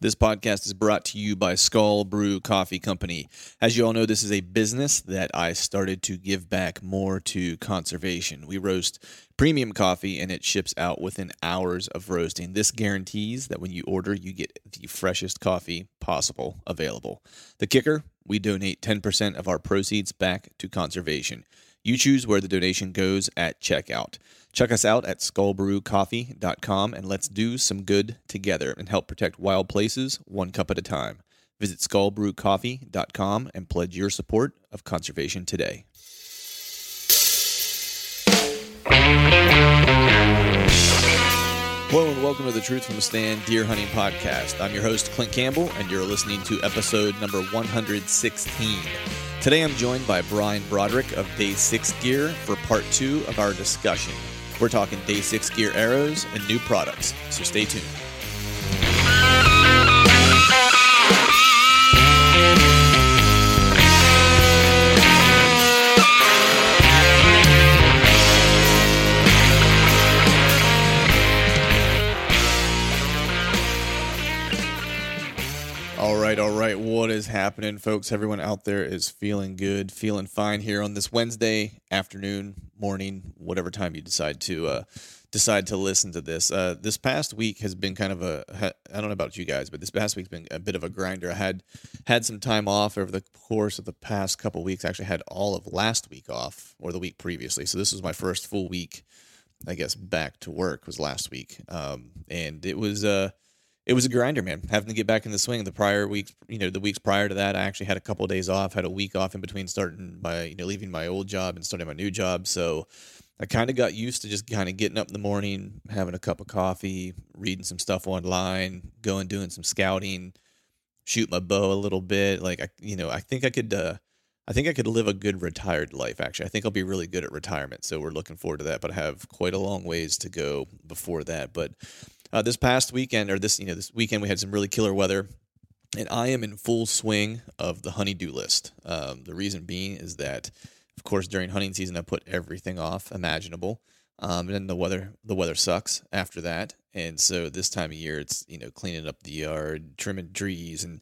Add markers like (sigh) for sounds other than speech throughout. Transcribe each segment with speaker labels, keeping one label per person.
Speaker 1: This podcast is brought to you by Skull Brew Coffee Company. As you all know, this is a business that I started to give back more to conservation. We roast premium coffee and it ships out within hours of roasting. This guarantees that when you order, you get the freshest coffee possible available. The kicker we donate 10% of our proceeds back to conservation. You choose where the donation goes at checkout. Check us out at skullbrewcoffee.com and let's do some good together and help protect wild places one cup at a time. Visit skullbrewcoffee.com and pledge your support of conservation today. Hello and welcome to the Truth from a Stand Deer Hunting Podcast. I'm your host, Clint Campbell, and you're listening to episode number 116. Today I'm joined by Brian Broderick of Day 6 Gear for part two of our discussion. We're talking Day 6 Gear arrows and new products, so stay tuned. All right, all right. What is happening, folks? Everyone out there is feeling good, feeling fine here on this Wednesday afternoon, morning, whatever time you decide to uh, decide to listen to this. Uh, this past week has been kind of a I don't know about you guys, but this past week's been a bit of a grinder. I had had some time off over the course of the past couple weeks. I actually had all of last week off, or the week previously. So this was my first full week, I guess, back to work was last week, um, and it was. Uh, it was a grinder, man. Having to get back in the swing. The prior weeks, you know, the weeks prior to that, I actually had a couple of days off. Had a week off in between starting my, you know, leaving my old job and starting my new job. So I kind of got used to just kind of getting up in the morning, having a cup of coffee, reading some stuff online, going doing some scouting, shoot my bow a little bit. Like I, you know, I think I could. Uh, I think I could live a good retired life. Actually, I think I'll be really good at retirement. So we're looking forward to that. But I have quite a long ways to go before that. But uh, this past weekend, or this you know this weekend, we had some really killer weather, and I am in full swing of the honeydew list. Um, the reason being is that, of course, during hunting season, I put everything off imaginable, um, and then the weather the weather sucks after that, and so this time of year, it's you know cleaning up the yard, trimming trees, and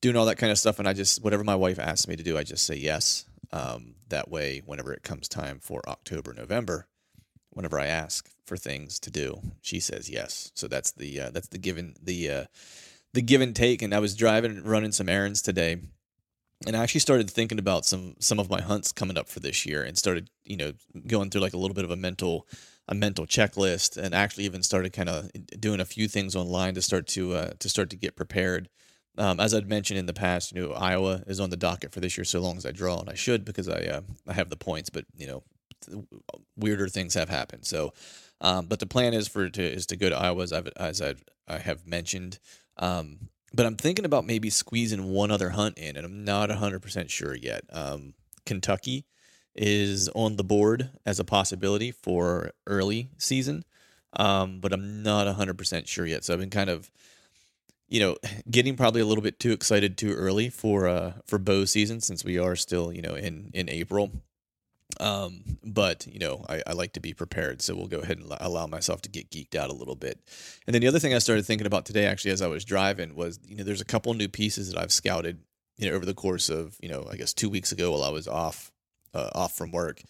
Speaker 1: doing all that kind of stuff. And I just whatever my wife asks me to do, I just say yes. Um, that way, whenever it comes time for October, November, whenever I ask for things to do, she says yes. So that's the uh, that's the given the uh, the give and take. And I was driving running some errands today, and I actually started thinking about some some of my hunts coming up for this year, and started you know going through like a little bit of a mental a mental checklist, and actually even started kind of doing a few things online to start to uh, to start to get prepared. Um, as I'd mentioned in the past, you know, Iowa is on the docket for this year, so long as I draw, and I should because I uh, I have the points. But you know, weirder things have happened. So, um, but the plan is for to is to go to Iowa as I've as I've, I have mentioned. Um, but I'm thinking about maybe squeezing one other hunt in, and I'm not 100 percent sure yet. Um, Kentucky is on the board as a possibility for early season, um, but I'm not 100% sure yet. So I've been kind of, you know, getting probably a little bit too excited too early for uh, for bow season since we are still, you know, in in April. Um, but you know, I, I like to be prepared, so we'll go ahead and allow myself to get geeked out a little bit. And then the other thing I started thinking about today, actually, as I was driving, was you know, there's a couple new pieces that I've scouted, you know, over the course of you know, I guess two weeks ago while I was off, uh, off from work,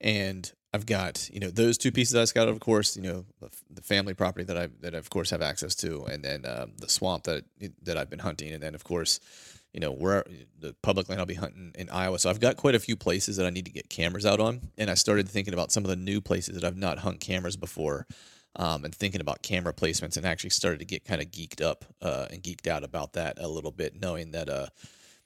Speaker 1: and I've got you know those two pieces I scouted, of course, you know, the family property that I that I of course have access to, and then um, the swamp that that I've been hunting, and then of course you know, where the public land I'll be hunting in Iowa. So I've got quite a few places that I need to get cameras out on. And I started thinking about some of the new places that I've not hung cameras before. Um, and thinking about camera placements and actually started to get kind of geeked up uh, and geeked out about that a little bit, knowing that, uh,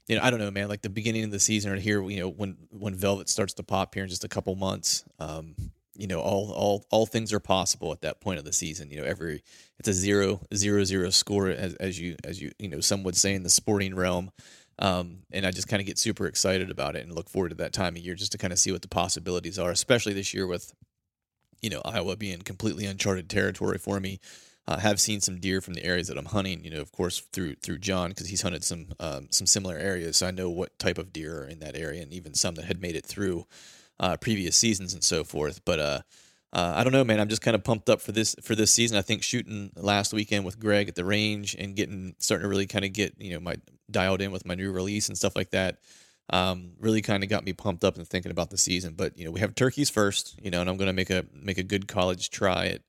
Speaker 1: you know, I don't know, man, like the beginning of the season or here, you know, when, when velvet starts to pop here in just a couple months, um, you know all all all things are possible at that point of the season. You know every it's a zero zero zero score as, as you as you you know some would say in the sporting realm. Um, and i just kind of get super excited about it and look forward to that time of year just to kind of see what the possibilities are especially this year with you know iowa being completely uncharted territory for me. Uh, have seen some deer from the areas that I'm hunting. You know, of course, through through John because he's hunted some um, some similar areas, so I know what type of deer are in that area, and even some that had made it through uh, previous seasons and so forth. But uh, uh, I don't know, man. I'm just kind of pumped up for this for this season. I think shooting last weekend with Greg at the range and getting starting to really kind of get you know my dialed in with my new release and stuff like that. Um, really kind of got me pumped up and thinking about the season. But you know, we have turkeys first, you know, and I'm to make a make a good college try at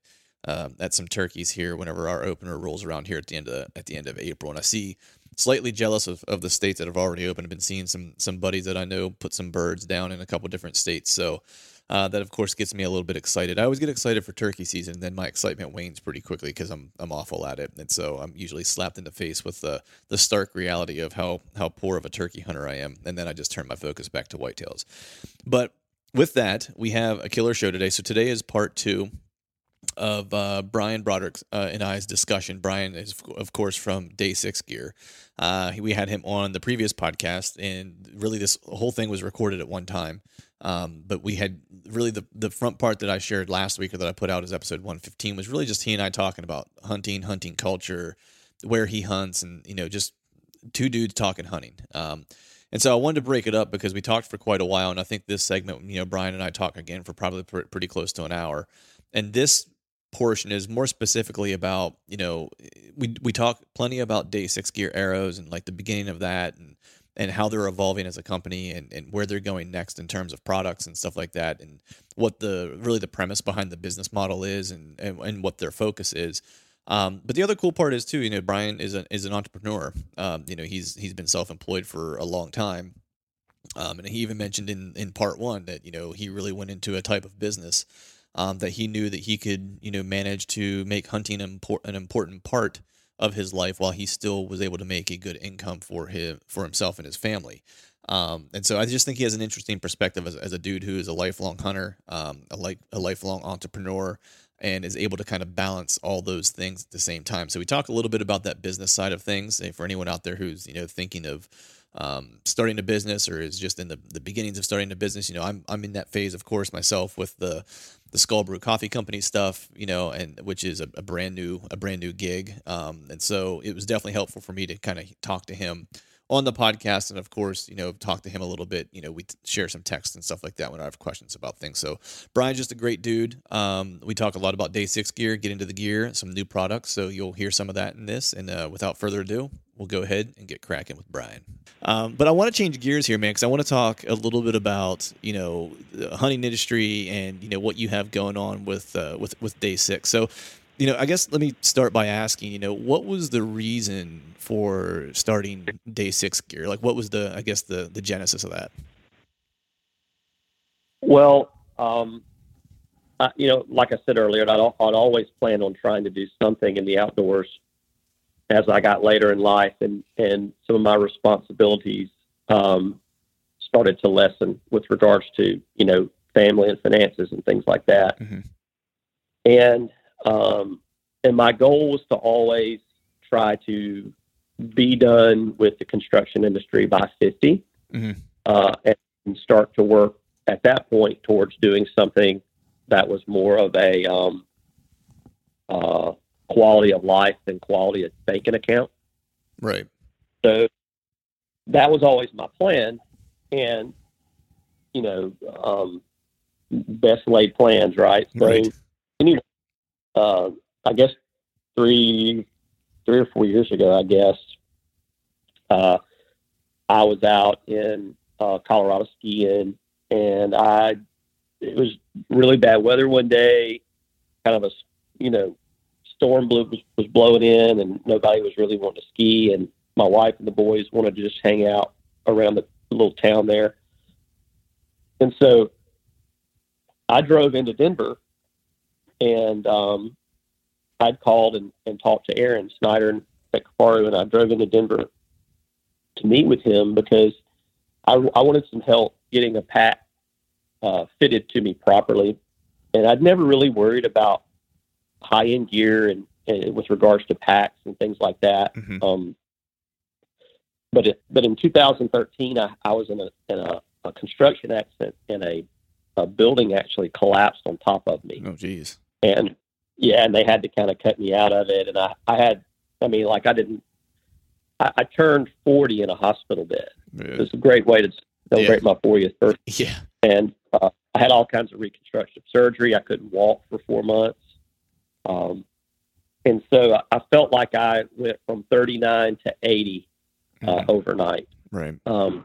Speaker 1: uh, at some turkeys here whenever our opener rolls around here at the end of at the end of April. And I see slightly jealous of, of the states that have already opened. I've been seeing some some buddies that I know put some birds down in a couple different states. So uh, that of course gets me a little bit excited. I always get excited for turkey season, then my excitement wanes pretty quickly because I'm I'm awful at it, and so I'm usually slapped in the face with the the stark reality of how how poor of a turkey hunter I am, and then I just turn my focus back to whitetails. But with that, we have a killer show today. So today is part two of uh, Brian Broderick uh, and I's discussion. Brian is, of course, from Day Six Gear. Uh, we had him on the previous podcast, and really, this whole thing was recorded at one time. Um, but we had really the the front part that I shared last week, or that I put out as episode one fifteen, was really just he and I talking about hunting, hunting culture, where he hunts, and you know, just two dudes talking hunting. Um, and so I wanted to break it up because we talked for quite a while, and I think this segment, you know, Brian and I talk again for probably pr- pretty close to an hour. And this portion is more specifically about you know we we talk plenty about day six gear arrows and like the beginning of that and and how they're evolving as a company and, and where they're going next in terms of products and stuff like that and what the really the premise behind the business model is and and, and what their focus is. Um, but the other cool part is too you know Brian is an is an entrepreneur. Um, you know he's he's been self-employed for a long time. Um, and he even mentioned in in part one that you know he really went into a type of business um, that he knew that he could, you know, manage to make hunting an, an important part of his life while he still was able to make a good income for him for himself and his family. Um, and so I just think he has an interesting perspective as, as a dude who is a lifelong hunter, um, a like a lifelong entrepreneur, and is able to kind of balance all those things at the same time. So we talk a little bit about that business side of things. For anyone out there who's you know thinking of um, starting a business or is just in the, the beginnings of starting a business, you know, I'm I'm in that phase, of course, myself with the the Skull Brew Coffee Company stuff, you know, and which is a, a brand new a brand new gig. Um, and so it was definitely helpful for me to kind of talk to him on the podcast, and of course, you know, talk to him a little bit. You know, we share some text and stuff like that when I have questions about things. So Brian's just a great dude. Um, we talk a lot about Day Six gear, get into the gear, some new products. So you'll hear some of that in this. And uh, without further ado, we'll go ahead and get cracking with Brian. Um, but I want to change gears here, man, because I want to talk a little bit about you know the hunting industry and you know what you have going on with uh, with with Day Six. So, you know, I guess let me start by asking, you know, what was the reason for starting Day Six Gear? Like, what was the I guess the the genesis of that?
Speaker 2: Well, um, I, you know, like I said earlier, I'd, I'd always planned on trying to do something in the outdoors as I got later in life, and and some of my responsibilities um, started to lessen with regards to you know family and finances and things like that. Mm-hmm. And um, and my goal was to always try to be done with the construction industry by 50 mm-hmm. uh, and start to work at that point towards doing something that was more of a um, uh, quality of life than quality of banking account.
Speaker 1: Right.
Speaker 2: So that was always my plan, and you know, um, best laid plans, right? So
Speaker 1: Right.
Speaker 2: anyway, uh, I guess three, three or four years ago, I guess, uh, I was out in uh, Colorado skiing, and I it was really bad weather one day, kind of a you know storm blew was, was blowing in, and nobody was really wanting to ski, and my wife and the boys wanted to just hang out around the little town there, and so I drove into Denver, and um, I'd called and, and talked to Aaron Snyder and at Kifaru, and I drove into Denver to meet with him because I, I wanted some help getting a pack uh, fitted to me properly, and I'd never really worried about high end gear and, and with regards to packs and things like that.
Speaker 1: Mhm.
Speaker 2: Um, but it, but in 2013, I, I was in a in a, a construction accident, and a, a building actually collapsed on top of me
Speaker 1: Oh, geez.
Speaker 2: And yeah, and they had to kind of cut me out of it. And I, I had, I mean, like I didn't, I, I turned 40 in a hospital bed. It was a great way to celebrate my 40th birthday. (laughs)
Speaker 1: Yeah.
Speaker 2: And uh, I had all kinds of reconstructive surgery. I couldn't walk for four months. Um, and so I, I felt like I went from 39 to 80 uh,
Speaker 1: Mhm.
Speaker 2: overnight.
Speaker 1: Right.
Speaker 2: Um,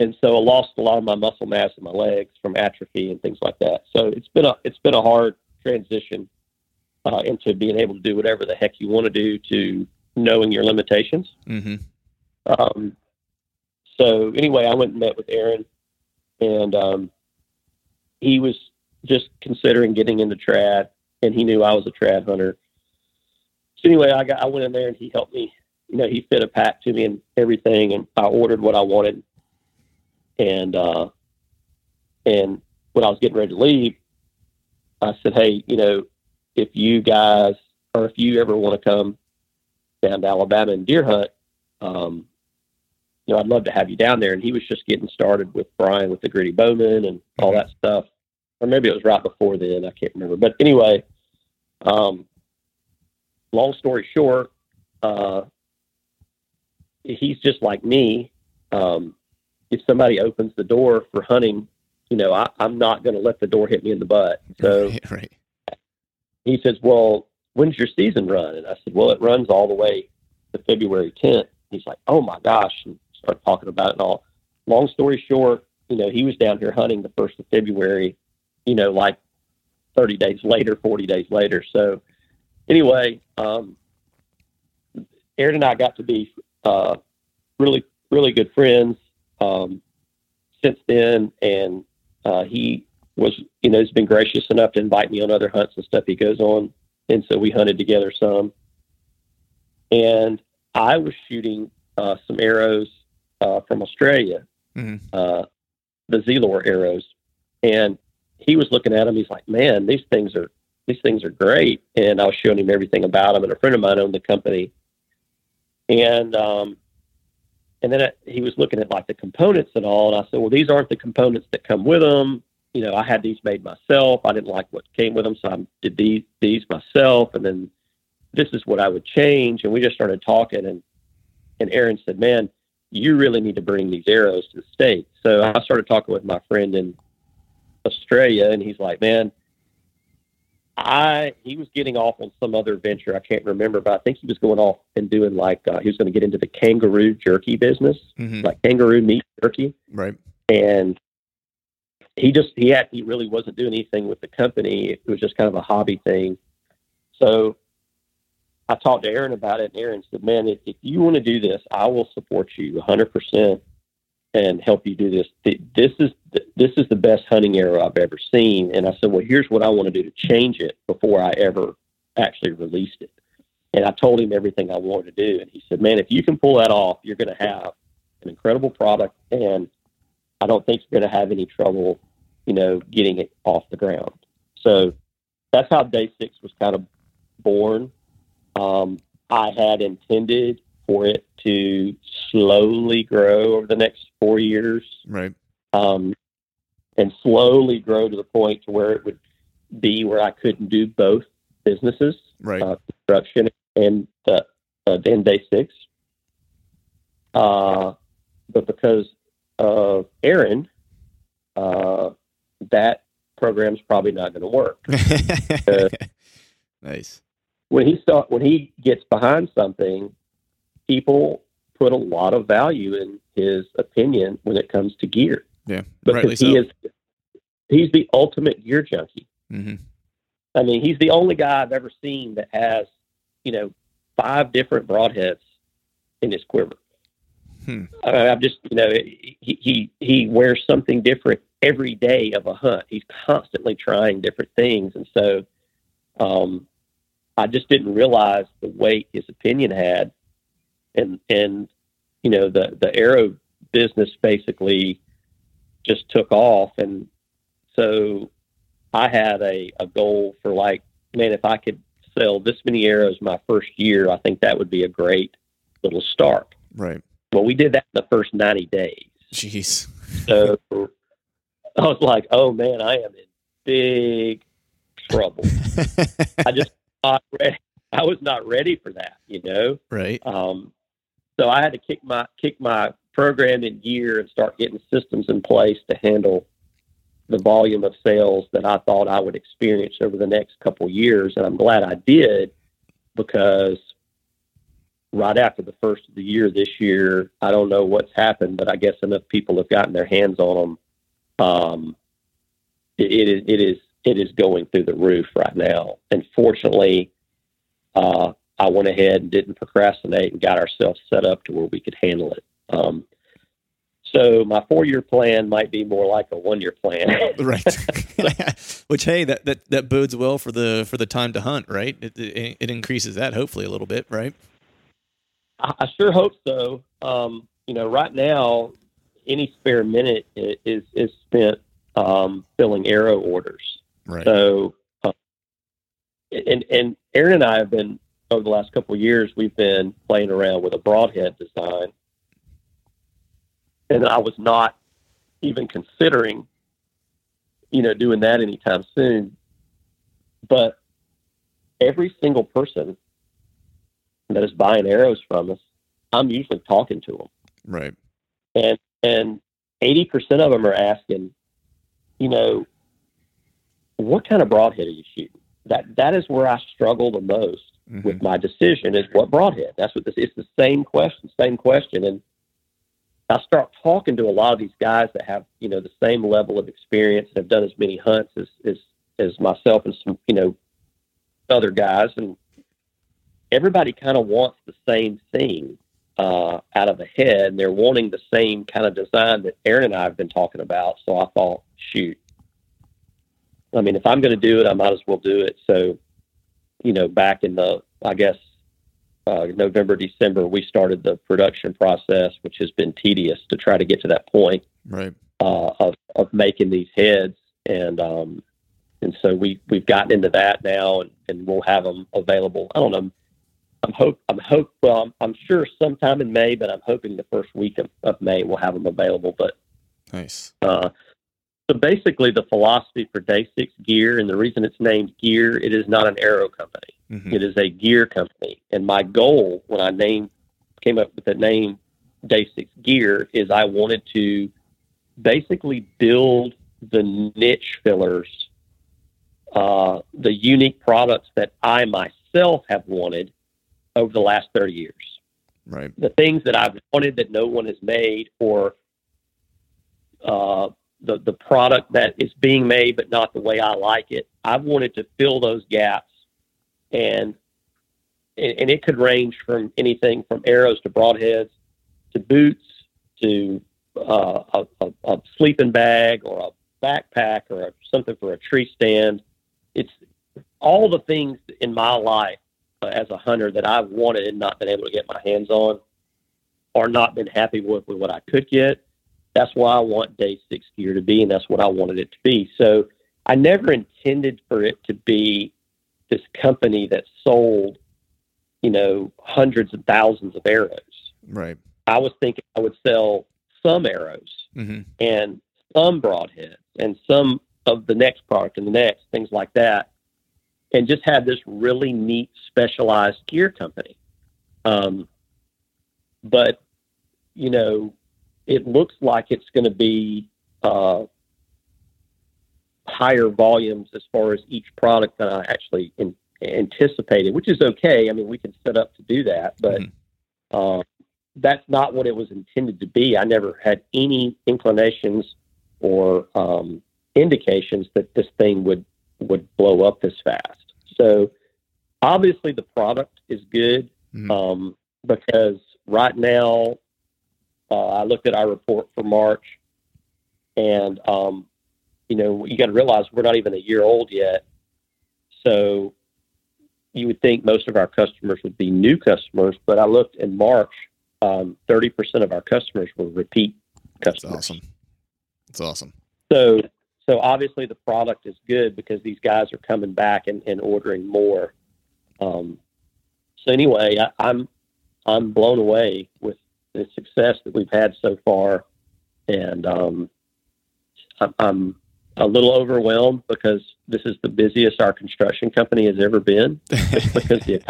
Speaker 2: and so I lost a lot of my muscle mass in my legs from atrophy and things like that. So it's been a it's been a hard transition uh, into being able to do whatever the heck you want to do to knowing your limitations.
Speaker 1: Mm-hmm.
Speaker 2: Um, so anyway, I went and met with Aaron, and um, he was just considering getting into trad, and he knew I was a trad hunter. So anyway, I got I went in there and he helped me. You know, he fit a pack to me and everything, and I ordered what I wanted. And uh, and when I was getting ready to leave, I said, "Hey, you know, if you guys or if you ever want to come down to Alabama and deer hunt, um, you know, I'd love to have you down there. And he was just getting started with Brian with the Gritty Bowman and all that stuff. Or maybe it was right before then. I can't remember. But anyway, um, long story short, uh, he's just like me. Um, if somebody opens the door for hunting, you know, I, I'm not going to let the door hit me in the butt. (laughs) So
Speaker 1: right. right.
Speaker 2: he says, "Well, when's your season run?" And I said, "Well, it runs all the way to February 10th." He's like, "Oh my gosh!" and start talking about it and all. Long story short, you know, he was down here hunting the first of February. You know, like 30 days later, 40 days later. So, anyway, um, Aaron and I got to be uh, really, really good friends um, since then, and uh, he was, you know, has been gracious enough to invite me on other hunts and stuff he goes on. And so we hunted together some. And I was shooting uh, some arrows uh, from Australia,
Speaker 1: Mhm.
Speaker 2: uh, the Zelor arrows. And he was looking at them. He's like, man, these things are, these things are great. And I was showing him everything about them. And a friend of mine owned the company. And, um, and then it, he was looking at like the components and all. And I said, well, these aren't the components that come with them you know, I had these made myself. I didn't like what came with them, so I did these these myself. And then this is what I would change. And we just started talking, and and Aaron said, "Man, you really need to bring these arrows to the states." So I started talking with my friend in Australia, and he's like, "Man." I he was getting off on some other venture I can't remember, but I think he was going off and doing like uh, he was going to get into the kangaroo jerky business,
Speaker 1: Mhm.
Speaker 2: like kangaroo meat jerky
Speaker 1: Right.
Speaker 2: and he just he had he really wasn't doing anything with the company. It was just kind of a hobby thing. So I talked to Aaron about it, and Aaron said, "Man, if, if you want to do this, I will support you 100 percent and help you do this. This is this is the best hunting arrow I've ever seen." And I said, "Well, here's what I want to do to change it before I ever actually released it." And I told him everything I wanted to do, and he said, "Man, if you can pull that off, you're going to have an incredible product and." I don't think you're going to have any trouble, you know, getting it off the ground. So that's how Day Six was kind of born. Um, I had intended for it to slowly grow over the next four years.
Speaker 1: Right.
Speaker 2: Um, and slowly grow to the point to where it would be where I couldn't do both businesses,
Speaker 1: Right.
Speaker 2: uh, construction and uh, uh, and day six. Uh, but because of Aaron, uh, that program's probably not going to work. (laughs)
Speaker 1: nice.
Speaker 2: When he start, when he gets behind something, people put a lot of value in his opinion when it comes to gear
Speaker 1: Yeah.
Speaker 2: Because
Speaker 1: so.
Speaker 2: he is he's the ultimate gear junkie.
Speaker 1: hmm
Speaker 2: I mean, he's the only guy I've ever seen that has, you know, five different broadheads in his quiver.
Speaker 1: Hmm.
Speaker 2: I, I'm just, you know, he, he he wears something different every day of a hunt. He's constantly trying different things, and so um, I just didn't realize the weight his opinion had, and and you know the the arrow business basically just took off, and so I had a, a goal for like, man, if I could sell this many arrows my first year, I think that would be a great little start.
Speaker 1: Right.
Speaker 2: Well, we did that in the first 90 days.
Speaker 1: Jeez.
Speaker 2: So I was like, oh man, I am in big trouble. (laughs) I just not ready. I was not ready for that, you know?
Speaker 1: right.
Speaker 2: Um, so I had to kick my kick my program in gear and start getting systems in place to handle the volume of sales that I thought I would experience over the next couple years, and I'm glad I did because right after the first of the year this year, I don't know what's happened, but I guess enough people have gotten their hands on them. Um, it, it is it is it is going through the roof right now, and fortunately, uh, I went ahead and didn't procrastinate and got ourselves set up to where we could handle it. Um, so my four-year plan might be more like a one-year plan. (laughs)
Speaker 1: right. (laughs) (laughs) Which hey, that, that that bodes well for the for the time to hunt, right? It, it, it increases that hopefully a little bit, right?
Speaker 2: I, I sure hope so. Um, you know, right now, any spare minute is is spent um, filling arrow orders.
Speaker 1: Right.
Speaker 2: So, uh, and and Aaron and I have been over the last couple of years. We've been playing around with a broadhead design, and I was not even considering, you know, doing that anytime soon. But every single person that is buying arrows from us, I'm usually talking to them
Speaker 1: right.
Speaker 2: and and eighty percent of them are asking, you know, what kind of broadhead are you shooting? That that is where I struggle the most
Speaker 1: Mhm.
Speaker 2: with my decision is what brought broadhead. That's what this. It's the same question, same question, and I start talking to a lot of these guys that have you know the same level of experience and have done as many hunts as as as myself and some you know other guys, and everybody kind of wants the same thing uh, out of a head. And they're wanting the same kind of design that Aaron and I have been talking about. So I thought, shoot, I mean, if I'm going to do it, I might as well do it. So, you know, back in the, I guess, uh, November, December, we started the production process, which has been tedious to try to get to that point
Speaker 1: Right.
Speaker 2: uh, of of making these heads, and um, and so we we've gotten into that now, and, and we'll have them available. I don't know. I'm hope I'm hope well. I'm, I'm sure sometime in May, but I'm hoping the first week of, of May we'll have them available. But
Speaker 1: Nice.
Speaker 2: uh, so basically, the philosophy for Day Six Gear, and the reason it's named Gear, it is not an arrow company.
Speaker 1: Mhm.
Speaker 2: It is a gear company. And my goal when I named came up with the name Day Six Gear is I wanted to basically build the niche fillers, uh, the unique products that I myself have wanted over the last 30 years.
Speaker 1: Right.
Speaker 2: The things that I've wanted that no one has made, or uh, the the product that is being made but not the way I like it. I've wanted to fill those gaps, and and and it could range from anything from arrows to broadheads to boots to uh, a, a, a sleeping bag or a backpack or a, something for a tree stand. It's all the things in my life uh, as a hunter that I've wanted and not been able to get my hands on, or not been happy with, with what I could get. That's why I want Day Six Gear to be, and that's what I wanted it to be. So I never intended for it to be this company that sold, you know, hundreds of thousands of arrows.
Speaker 1: Right.
Speaker 2: I was thinking I would sell some arrows
Speaker 1: hmm
Speaker 2: and some broadheads and some of the next product and the next, things like that, and just have this really neat specialized gear company. Um, but you know, it looks like it's going to be uh, higher volumes as far as each product than I actually in, anticipated, which is okay. I mean, we can set up to do that, but mm-hmm. uh, that's not what it was intended to be. I never had any inclinations or um, indications that this thing would would blow up this fast. So obviously the product is good mm-hmm. um, because right now uh, I looked at our report for March, and um, you know you got to realize we're not even a year old yet. So you would think most of our customers would be new customers, but I looked in March, um, 30% of our customers were repeat customers.
Speaker 1: That's awesome. That's awesome.
Speaker 2: So, so obviously the product is good because these guys are coming back and, and ordering more. Um, so anyway, I, I'm I'm blown away with the success that we've had so far, and um, I'm, I'm a little overwhelmed because this is the busiest our construction company has ever been, (laughs) just because the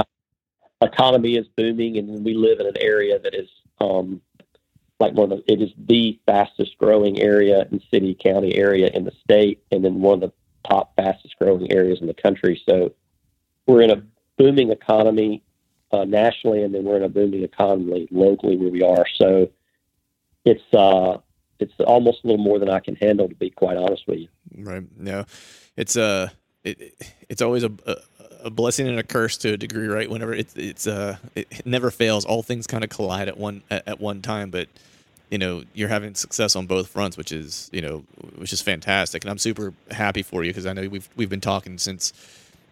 Speaker 2: economy is booming, and we live in an area that is um, like one of the, it is the fastest growing area in city county area in the state, and then one of the top fastest growing areas in the country. So we're in a booming economy uh, nationally, and then we're in a booming economy locally where we are. So it's uh, it's almost a little more than I can handle, to be quite honest with you.
Speaker 1: Right. No, it's uh, it, it's always a, a, a blessing and a curse to a degree, right? Whenever it's it's uh, it, it never fails. All things kind of collide at one at, at one time, but you know you're having success on both fronts, which is you know which is fantastic, and I'm super happy for you because I know we've we've been talking since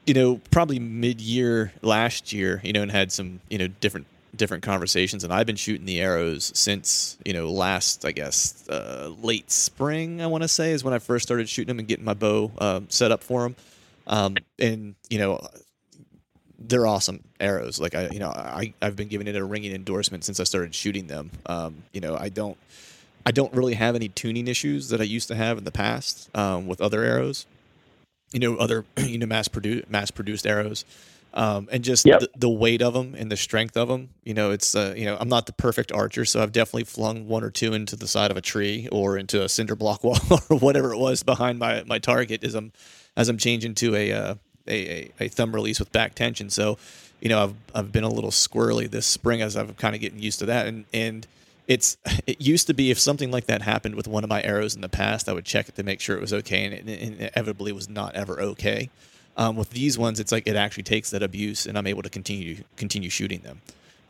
Speaker 1: you know probably mid year last year, you know, and had some you know different different conversations, and I've been shooting the arrows since you know last, I guess, uh, late spring. I want to say is when I first started shooting them and getting my bow uh, set up for them. Um, and you know, they're awesome arrows. Like I, you know, I I've been giving it a ringing endorsement since I started shooting them. Um, you know, I don't. I don't really have any tuning issues that I used to have in the past um, with other arrows. You know, other (clears throat) you know mass produced mass produced arrows um, and just yep. the, the, weight of them and the strength of them. You know, it's uh, you know I'm not the perfect archer, so I've definitely flung one or two into the side of a tree or into a cinder block (laughs) wall or whatever it was behind my my target as I'm as I'm changing to a uh, a, a, a thumb release with back tension. So, you know, I've I've been a little squirrely this spring as I've kind of getting used to that, and and it's (laughs) it used to be if something like that happened with one of my arrows in the past, I would check it to make sure it was okay, and it, it inevitably was not ever okay. Um, with these ones, it's like it actually takes that abuse, and I'm able to continue continue shooting them,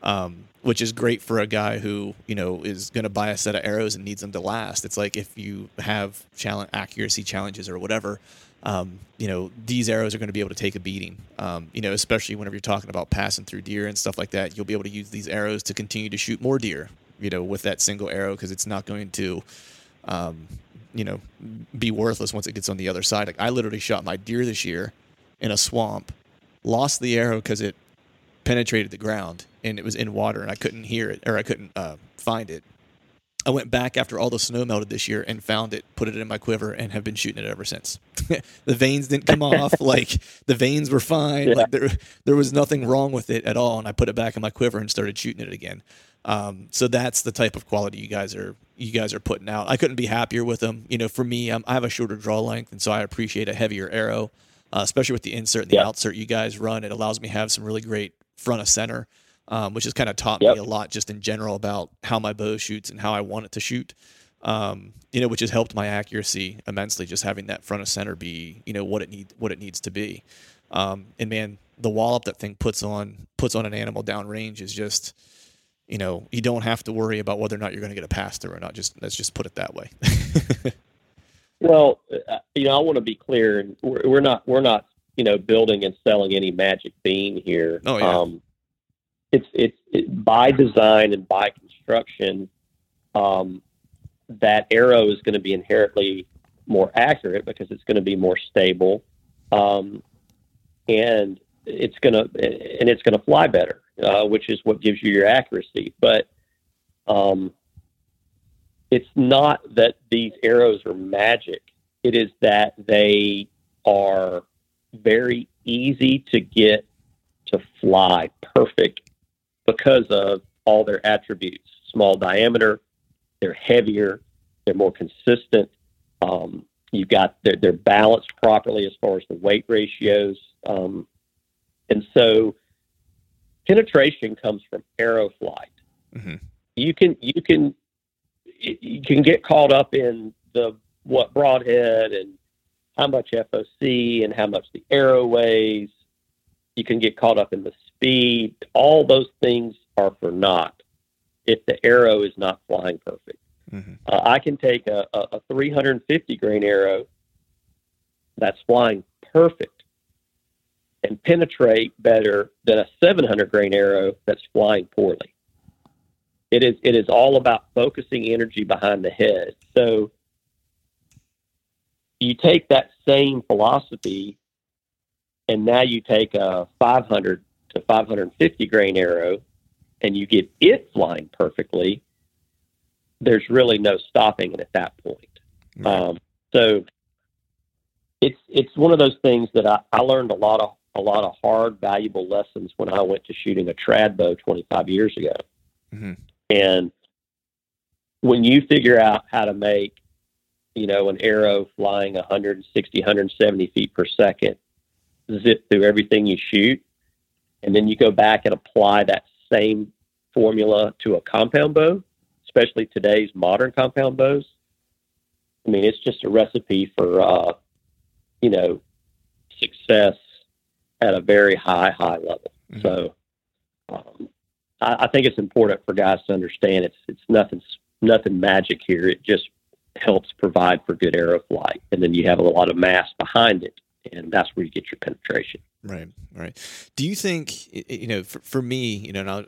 Speaker 1: um, which is great for a guy who you know is going to buy a set of arrows and needs them to last. It's like if you have challenge accuracy challenges or whatever, um, you know these arrows are going to be able to take a beating. Um, you know, especially whenever you're talking about passing through deer and stuff like that, you'll be able to use these arrows to continue to shoot more deer. You know, with that single arrow because it's not going to um, you know, be worthless once it gets on the other side. Like I literally shot my deer this year in a swamp, lost the arrow because it penetrated the ground and it was in water and I couldn't hear it or I couldn't uh, find it. I went back after all the snow melted this year and found it, put it in my quiver, and have been shooting it ever since. (laughs) the vanes didn't come off; (laughs) like the vanes were fine. Yeah. Like there, there was nothing wrong with it at all. And I put it back in my quiver and started shooting it again. Um, so that's the type of quality you guys are you guys are putting out. I couldn't be happier with them. You know, for me, I'm, I have a shorter draw length, and so I appreciate a heavier arrow uh, especially with the insert and the yep. outsert you guys run. It allows me to have some really great front of center, um, which has kind of taught yep. me a lot just in general about how my bow shoots and how I want it to shoot. Um, you know, which has helped my accuracy immensely. Just having that front of center be, you know, what it need what it needs to be. Um, and man, the wallop that thing puts on puts on an animal downrange is just, you know, you don't have to worry about whether or not you're going to get a pass through or not. Just let's just put it that way. (laughs)
Speaker 2: Well, uh, you know, I want to be clear. We're, we're not we're not you know building and selling any magic bean here.
Speaker 1: Oh yeah. Um,
Speaker 2: it's it's it, by design and by construction. Um, that arrow is going to be inherently more accurate because it's going to be more stable, um, and it's going to and it's going to fly better, uh, which is what gives you your accuracy. But um, it's not that these arrows are magic. it is that they are very easy to get to fly perfect because of all their attributes small diameter, they're heavier, they're more consistent. Um, you've got they're, they're balanced properly as far as the weight ratios. Um, and so penetration comes from arrow flight.
Speaker 1: Mhm.
Speaker 2: You can you can you can get caught up in the what broadhead and how much FOC and how much the arrow weighs. You can get caught up in the speed. All those things are for naught if the arrow is not flying perfect.
Speaker 1: Mhm.
Speaker 2: Uh, I can take a, a, a 350 grain arrow that's flying perfect and penetrate better than a 700 grain arrow that's flying poorly. It is it is all about focusing energy behind the head. So you take that same philosophy and now you take a 500 to 550 grain arrow and you get it flying perfectly there's really no stopping it at that point.
Speaker 1: Right.
Speaker 2: Um, so it's it's one of those things that I, I learned a lot of a lot of hard, valuable lessons when I went to shooting a trad bow 25 years ago.
Speaker 1: Mhm.
Speaker 2: And when you figure out how to make, you know, an arrow flying 160, 170 feet per second, zip through everything you shoot, and then you go back and apply that same formula to a compound bow, especially today's modern compound bows. I mean, it's just a recipe for, uh, you know, success at a very high, high level.
Speaker 1: Mhm.
Speaker 2: So, um, I, I think it's important for guys to understand it's it's nothing nothing magic here. It just helps provide for good arrow flight, and then you have a lot of mass behind it, and that's where you get your penetration.
Speaker 1: Right, right. Do you think you know? For, for me, you know, and I'll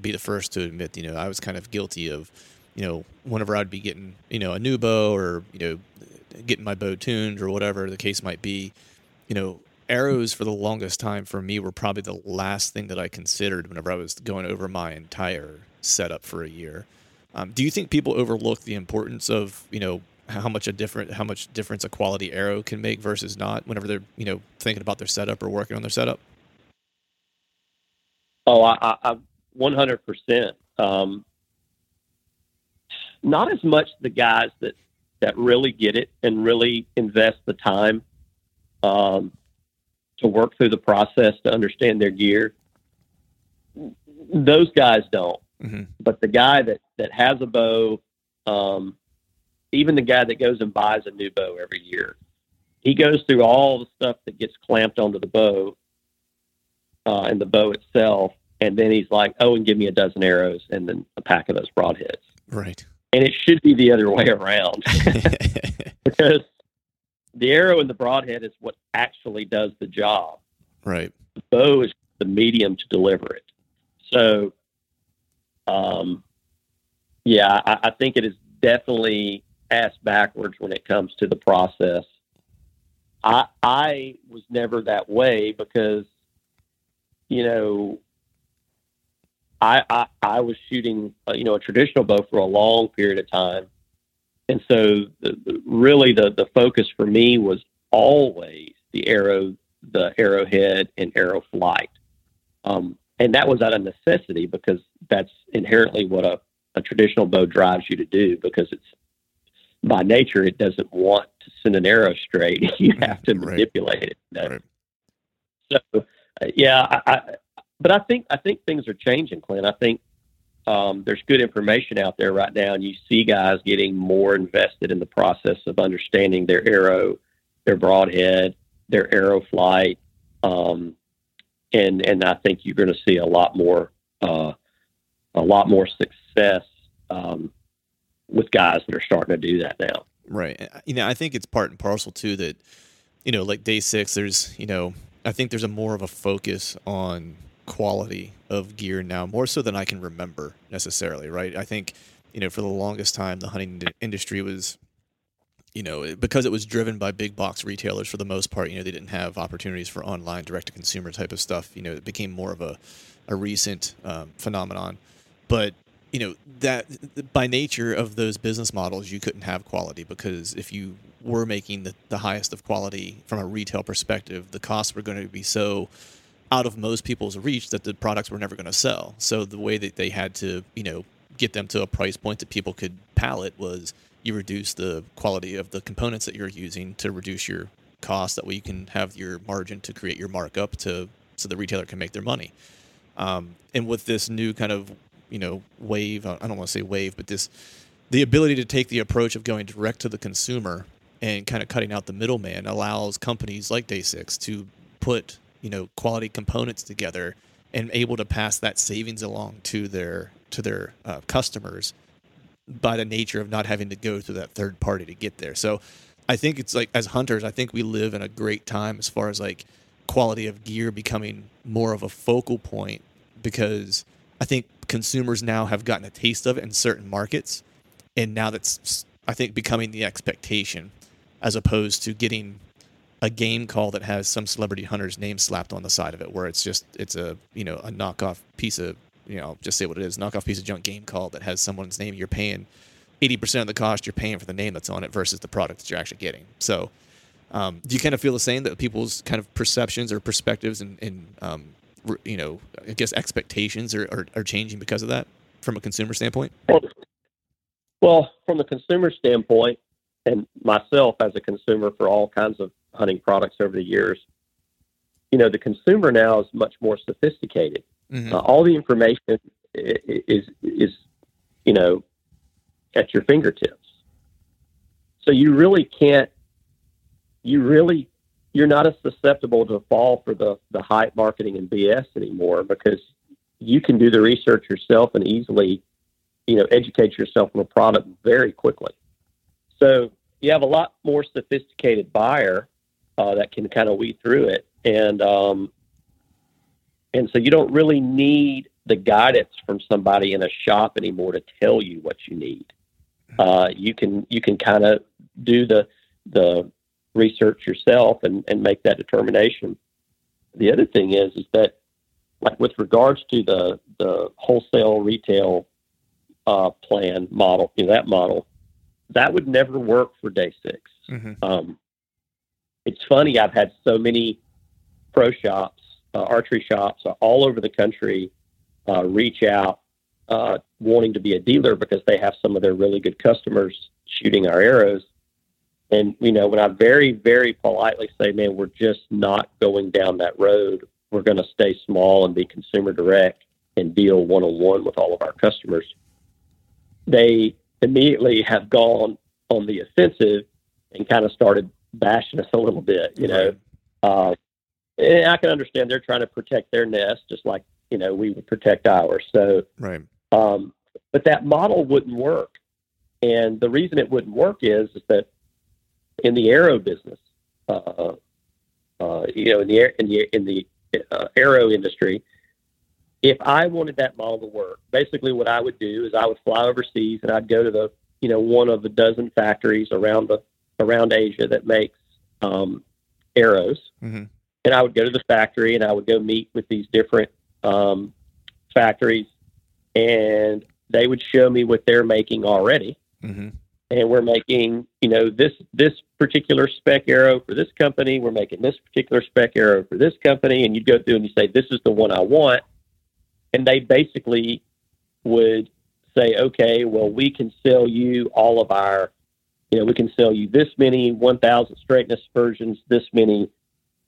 Speaker 1: be the first to admit, you know, I was kind of guilty of, you know, whenever I'd be getting, you know, a new bow or you know, getting my bow tuned or whatever the case might be, you know, arrows for the longest time for me were probably the last thing that I considered whenever I was going over my entire setup for a year. Um, do you think people overlook the importance of you know how much a different how much difference a quality arrow can make versus not whenever they're you know thinking about their setup or working on their setup?
Speaker 2: Oh, I, I, I 100%. Um, not as much the guys that, that really get it and really invest the time um, to work through the process to understand their gear. Those guys don't.
Speaker 1: Mhm.
Speaker 2: But the guy that, that has a bow, um, even the guy that goes and buys a new bow every year, he goes through all the stuff that gets clamped onto the bow uh, and the bow itself. And then he's like, oh, and give me a dozen arrows and then a pack of those broadheads.
Speaker 1: Right.
Speaker 2: And it should be the other way around (laughs) because the arrow and the broadhead is what actually does the job.
Speaker 1: right.
Speaker 2: The bow is the medium to deliver it. So, um, yeah, I, I think it is definitely ass backwards when it comes to the process. I I was never that way because, you know, I I, I was shooting uh, you know a traditional bow for a long period of time, and so the, the, really the the focus for me was always the arrow, the arrowhead, and arrow flight. Um, and that was out of necessity because that's inherently what a, a traditional bow drives you to do because it's by nature it doesn't want to send an arrow straight. (laughs) you have to
Speaker 1: Right.
Speaker 2: manipulate it. you know?
Speaker 1: Right.
Speaker 2: So uh, yeah, I, I, but I think I think things are changing, Clint. I think um, there's good information out there right now, and you see guys getting more invested in the process of understanding their arrow, their broadhead, their arrow flight, um, and and I think you're going to see a lot more uh, a lot more success um, with guys that are starting to do that now.
Speaker 1: Right. You know, I think it's part and parcel too that, you know, like day six, there's, you know, I think there's a more of a focus on quality of gear now, more so than I can remember necessarily. Right. I think, you know, for the longest time, the hunting industry was, you know, because it was driven by big box retailers for the most part, you know, they didn't have opportunities for online direct to consumer type of stuff. You know, it became more of a, a recent um, phenomenon. But you know that by nature of those business models, you couldn't have quality because if you were making the, the highest of quality from a retail perspective, the costs were going to be so out of most people's reach that the products were never going to sell. So the way that they had to, you know, get them to a price point that people could pallet was you reduce the quality of the components that you're using to reduce your cost. That way you can have your margin to create your markup to so the retailer can make their money. Um, and with this new kind of you know wave, I don't want to say wave, but this the ability to take the approach of going direct to the consumer and kind of cutting out the middleman allows companies like Day Six to put you know quality components together and able to pass that savings along to their to their uh, customers by the nature of not having to go through that third party to get there. So I think it's like as hunters, I think we live in a great time as far as like quality of gear becoming more of a focal point because I think consumers now have gotten a taste of it in certain markets and now that's I think becoming the expectation as opposed to getting a game call that has some celebrity hunter's name slapped on the side of it where it's just it's a you know a knockoff piece of you know just say what it is knockoff piece of junk game call that has someone's name you're paying 80% of the cost you're paying for the name that's on it versus the product that you're actually getting. So um, do you kind of feel the same that people's kind of perceptions or perspectives and, and um, you know i guess expectations are, are, are changing because of that from a consumer standpoint
Speaker 2: well from a consumer standpoint and myself as a consumer for all kinds of hunting products over the years, you know, the consumer now is much more sophisticated. Mm-hmm. Uh, all the information is, is, you know, at your fingertips. So you really can't, you really, you're not as susceptible to fall for the, the hype marketing and BS anymore because you can do the research yourself and easily, you know, educate yourself on a product very quickly. So you have a lot more sophisticated buyer uh, that can kind of weed through it, and um, and so you don't really need the guidance from somebody in a shop anymore to tell you what you need. Uh, you can you can kind of do the the research yourself and, and make that determination. The other thing is is that like with regards to the the wholesale retail uh, plan model, you know, that model, that would never work for day 6 mm-hmm. um, it's funny. I've had so many pro shops, uh, archery shops uh, all over the country uh, reach out uh, wanting to be a dealer because they have some of their really good customers shooting our arrows. And, you know, when I very, very politely say, man, we're just not going down that road, we're going to stay small and be consumer direct and deal one on one with all of our customers, they immediately have gone on the offensive and kind of started bashing us a little bit, you know. Uh, and I can understand they're trying to protect their nest just like, you know, we would protect ours. So,
Speaker 1: right.
Speaker 2: Um, but that model wouldn't work. And the reason it wouldn't work is, is that in the arrow business, uh, uh, you know, in the in the in the uh, arrow industry, if I wanted that model to work, basically what I would do is I would fly overseas and I'd go to the you know one of a dozen factories around the around Asia that makes um, arrows, mm-hmm. and I would go to the factory and I would go meet with these different um, factories, and they would show me what they're making already. Mm-hmm. And we're making, you know, this this particular spec arrow for this company. We're making this particular spec arrow for this company, and you'd go through and you say, "This is the one I want," and they basically would say, "Okay, well, we can sell you all of our you know, we can sell you this many 1,000 straightness versions, this many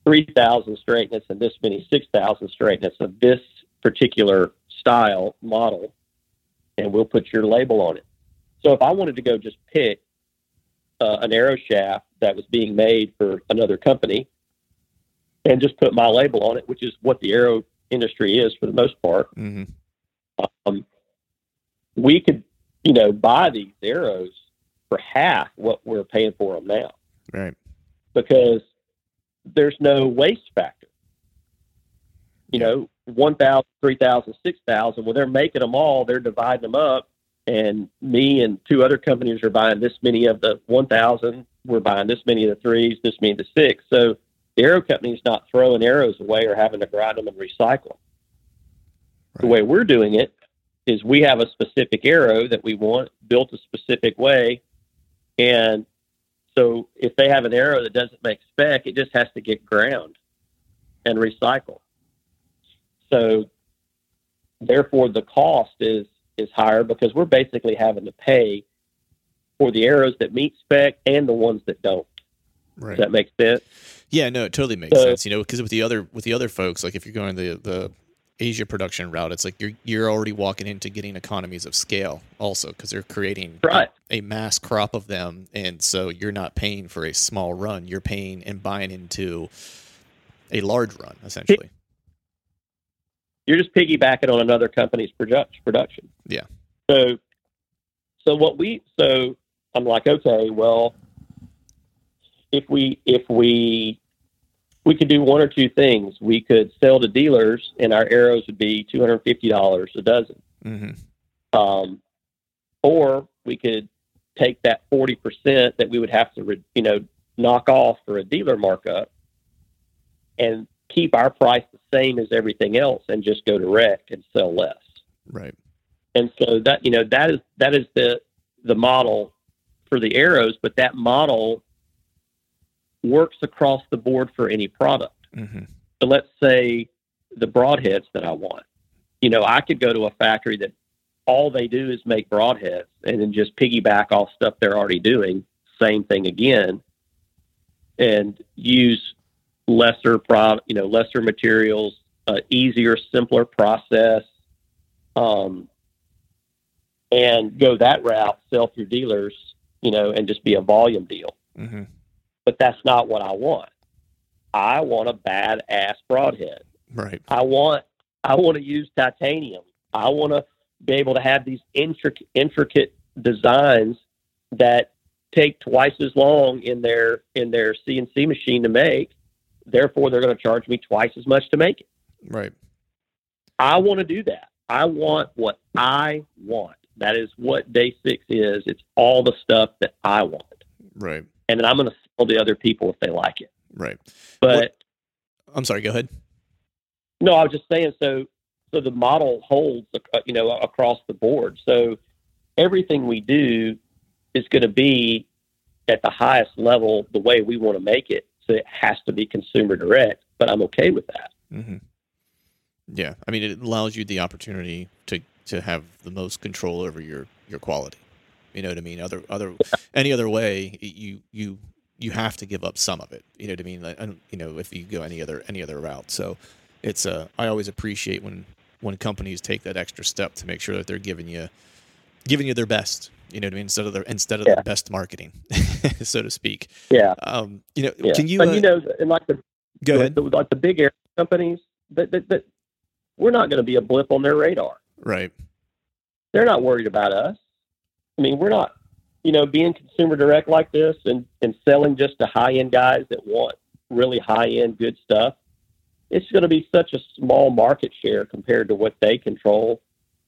Speaker 2: 3,000 straightness, and this many 6,000 straightness of this particular style model, and we'll put your label on it. So if I wanted to go just pick uh, an arrow shaft that was being made for another company and just put my label on it, which is what the arrow industry is for the most part, mm-hmm. um, we could, you know, buy these arrows for half what we're paying for them now.
Speaker 1: Right.
Speaker 2: Because there's no waste factor. You know, 1,000, 3,000, 6,000, well, they're making them all, they're dividing them up. And me and two other companies are buying this many of the 1,000. We're buying this many of the threes, this many of the six. So the arrow company's not throwing arrows away or having to grind them and recycle. Right. The way we're doing it is we have a specific arrow that we want built a specific way, and so if they have an arrow that doesn't make spec, it just has to get ground and recycled. So therefore, the cost is is higher because we're basically having to pay for the arrows that meet spec and the ones that don't.
Speaker 1: Right.
Speaker 2: Does that make sense?
Speaker 1: Yeah, no, it totally makes
Speaker 2: So-
Speaker 1: sense. You know, because with the other with the other folks, like if you're going the the Asia production route, it's like you're you're already walking into getting economies of scale also because they're creating a-
Speaker 2: Right.
Speaker 1: a, mass crop of them, and so you're not paying for a small run. You're paying and buying into a large run essentially.
Speaker 2: You're just piggybacking on another company's product, production.
Speaker 1: Yeah.
Speaker 2: So, so what we so I'm like, okay, well, if we if we we could do one or two things. We could sell to dealers, and our arrows would be two hundred fifty dollars a dozen.
Speaker 1: Mm-hmm.
Speaker 2: um, or we could take that 40% that we would have to, re- you know, knock off for a dealer markup and keep our price the same as everything else and just go direct and sell less.
Speaker 1: Right.
Speaker 2: And so that, you know, that is, that is the, the model for the arrows, but that model works across the board for any product.
Speaker 1: Mm-hmm.
Speaker 2: So let's say the broadheads that I want. You know, I could go to a factory that all they do is make broadheads and then just piggyback off stuff they're already doing, same thing again, and use lesser pro, you know, lesser materials, uh, easier, simpler process, um, and go that route, sell through dealers, you know, and just be a volume deal
Speaker 1: Mm-hmm.
Speaker 2: but that's not what I want. I want a badass broadhead.
Speaker 1: Right.
Speaker 2: I want I want to use titanium. I want to be able to have these intricate intricate designs that take twice as long in their in their CNC machine to make. Therefore, they're going to charge me twice as much to make it.
Speaker 1: Right.
Speaker 2: I want to do that. I want what I want. That is what day six is. It's all the stuff that I want,
Speaker 1: Right.
Speaker 2: and then I'm going to sell the other people if they like it.
Speaker 1: Right.
Speaker 2: But
Speaker 1: What- I'm sorry. Go ahead.
Speaker 2: No, I was just saying. So, so the model holds, uh, you know, across the board. So, everything we do is going to be at the highest level the way we want to make it. So it has to be consumer direct. But I'm okay with that.
Speaker 1: Mm-hmm. Yeah, I mean, it allows you the opportunity to to have the most control over your your quality. You know what I mean? Other other any other way, you you you have to give up some of it. You know what I mean? Like, you know, if you go any other any other route. So it's uh, I always appreciate when when companies take that extra step to make sure that they're giving you giving you their best. You know what I mean? Instead of their instead of
Speaker 2: Yeah.
Speaker 1: their best marketing, (laughs) (laughs) so to speak.
Speaker 2: Yeah.
Speaker 1: Um, you know,
Speaker 2: Yeah.
Speaker 1: can you,
Speaker 2: But
Speaker 1: uh,
Speaker 2: you know, and like the
Speaker 1: go ahead?
Speaker 2: the- like the big air companies, that that, that we're not going to be a blip on their radar.
Speaker 1: Right.
Speaker 2: they're not worried about us. I mean, we're not, you know, being consumer direct like this and, and selling just to high end guys that want really high end good stuff. It's going to be such a small market share compared to what they control.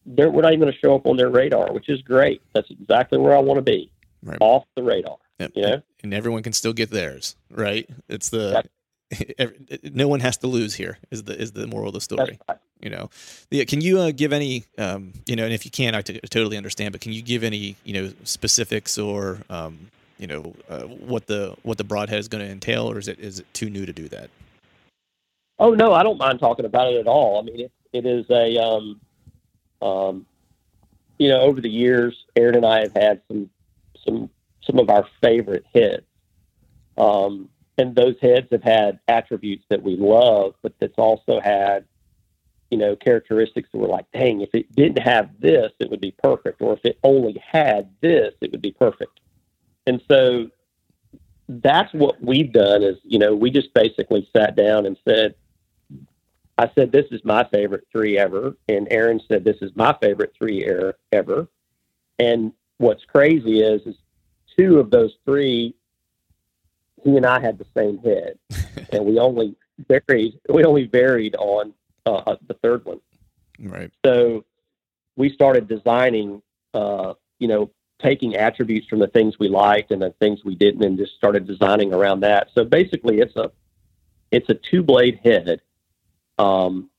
Speaker 2: They're, we're not even going to show up on their radar, which is great. That's exactly where I want to be,
Speaker 1: Right.
Speaker 2: off the radar.
Speaker 1: Yep.
Speaker 2: You know?
Speaker 1: and everyone can still get theirs, right? It's the (laughs) every, no one has to lose here. Is the is the moral of the story?
Speaker 2: right.
Speaker 1: You know, yeah. Can you uh, give any, um, you know, and if you can, I t- totally understand. But can you give any, you know, specifics or, um, you know, uh, what the what the broadhead is going to entail, or is it is it too new to do that?
Speaker 2: Oh no, I don't mind talking about it at all. I mean, it, it is a, um, um, you know, over the years, Aaron and I have had some, some, some of our favorite heads, um, and those heads have had attributes that we love, but that's also had, you know, characteristics that we're like, dang, if it didn't have this, it would be perfect, or if it only had this, it would be perfect. And so that's what we've done is, you know, we just basically sat down and said, I said, this is my favorite three ever. And Aaron said, this is my favorite three er- ever. And what's crazy is, is two of those three, he and I had the same head (laughs) and we only varied, we only varied on uh, the third one.
Speaker 1: Right.
Speaker 2: So we started designing, uh, you know, taking attributes from the things we liked and the things we didn't, and just started designing around that. So basically, it's a it's a two blade head um,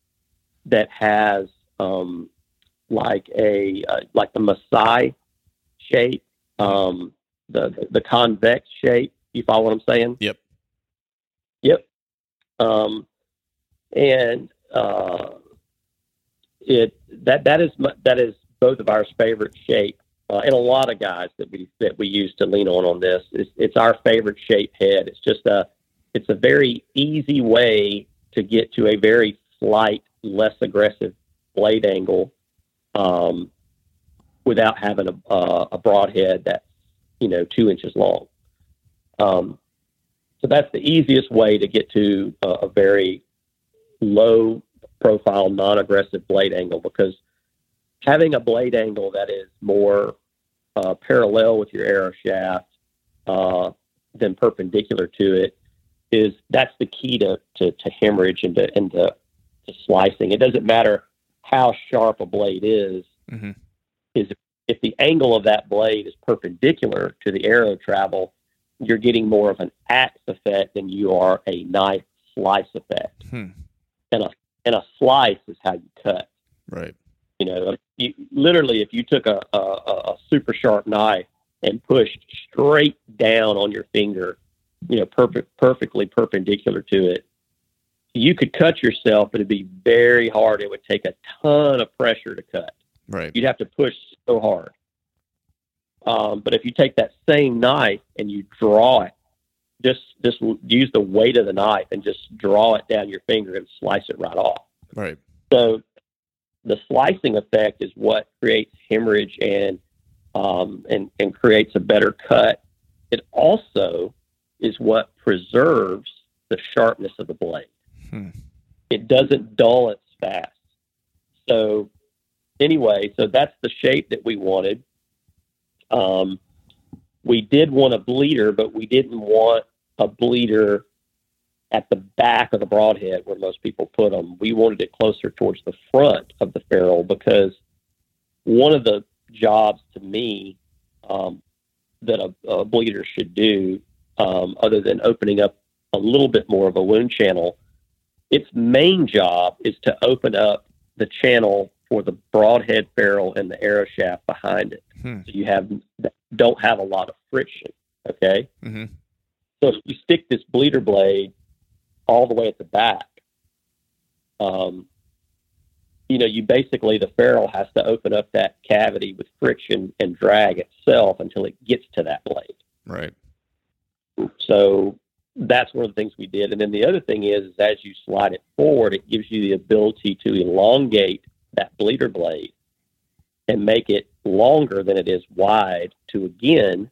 Speaker 2: that has um, like a uh, like the Masai shape, um, the, the convex shape. You follow what I'm saying?
Speaker 1: Yep.
Speaker 2: Yep. Um, and uh, it that that is that is both of our favorite shape, uh, and a lot of guys that we that we use to lean on on this. It's, it's our favorite shape head. It's just a it's a very easy way to get to a very slight, less aggressive blade angle, um, without having a uh, a broad head that's you know two inches long. Um, so that's the easiest way to get to a, a very low profile, non aggressive blade angle because having a blade angle that is more uh, parallel with your arrow shaft uh, than perpendicular to it is that's the key to, to, to hemorrhage and to, and to, to slicing. It doesn't matter how sharp a blade is,
Speaker 1: hmm
Speaker 2: is if the angle of that blade is perpendicular to the arrow travel, you're getting more of an axe effect than you are a knife slice effect.
Speaker 1: Hmm.
Speaker 2: And a and a slice is how you cut.
Speaker 1: Right.
Speaker 2: You know, you, literally, if you took a, a, a super sharp knife and pushed straight down on your finger, you know, perfect, perfectly perpendicular to it, you could cut yourself, but it'd be very hard. It would take a ton of pressure to cut
Speaker 1: Right.
Speaker 2: you'd have to push so hard. Um, but if you take that same knife and you draw it, just just use the weight of the knife and just draw it down your finger and slice it right off.
Speaker 1: Right.
Speaker 2: So the slicing effect is what creates hemorrhage and um, and and creates a better cut. It also is what preserves the sharpness of the blade.
Speaker 1: Hmm.
Speaker 2: It doesn't dull its fast. So anyway, so that's the shape that we wanted. Um, we did want a bleeder, but we didn't want a bleeder at the back of the broadhead where most people put them. We wanted it closer towards the front of the ferrule because one of the jobs to me um, that a, a bleeder should do, um, other than opening up a little bit more of a wound channel, its main job is to open up the channel for the broadhead ferrule and the arrow shaft behind it.
Speaker 1: Hmm.
Speaker 2: So you have don't have a lot of friction. Okay.
Speaker 1: hmm
Speaker 2: So if you stick this bleeder blade all the way at the back, um, you know, you basically the ferrule has to open up that cavity with friction and drag itself until it gets to that blade.
Speaker 1: Right.
Speaker 2: So that's one of the things we did. And then the other thing is, is as you slide it forward, it gives you the ability to elongate that bleeder blade and make it longer than it is wide to again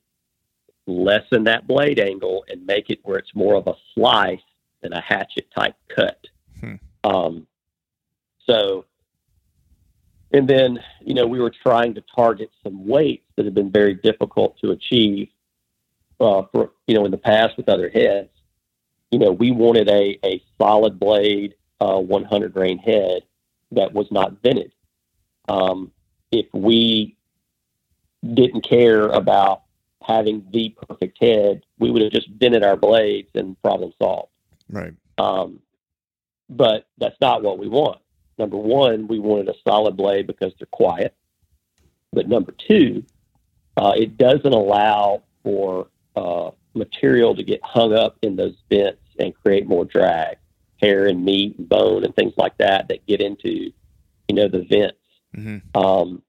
Speaker 2: lessen that blade angle and make it where it's more of a slice than a hatchet type cut.
Speaker 1: Hmm.
Speaker 2: Um, so, and then, you know, we were trying to target some weights that have been very difficult to achieve uh, for, you know, in the past with other heads. You know, we wanted a, a solid blade, uh, 100 grain head that was not vented. Um, if we didn't care about having the perfect head, we would have just vented our blades and problem solved.
Speaker 1: Right.
Speaker 2: Um, but that's not what we want. Number one, we wanted a solid blade because they're quiet. But number two, uh, it doesn't allow for uh, material to get hung up in those vents and create more drag, hair and meat and bone and things like that that get into, you know, the vents.
Speaker 1: hmm
Speaker 2: Um,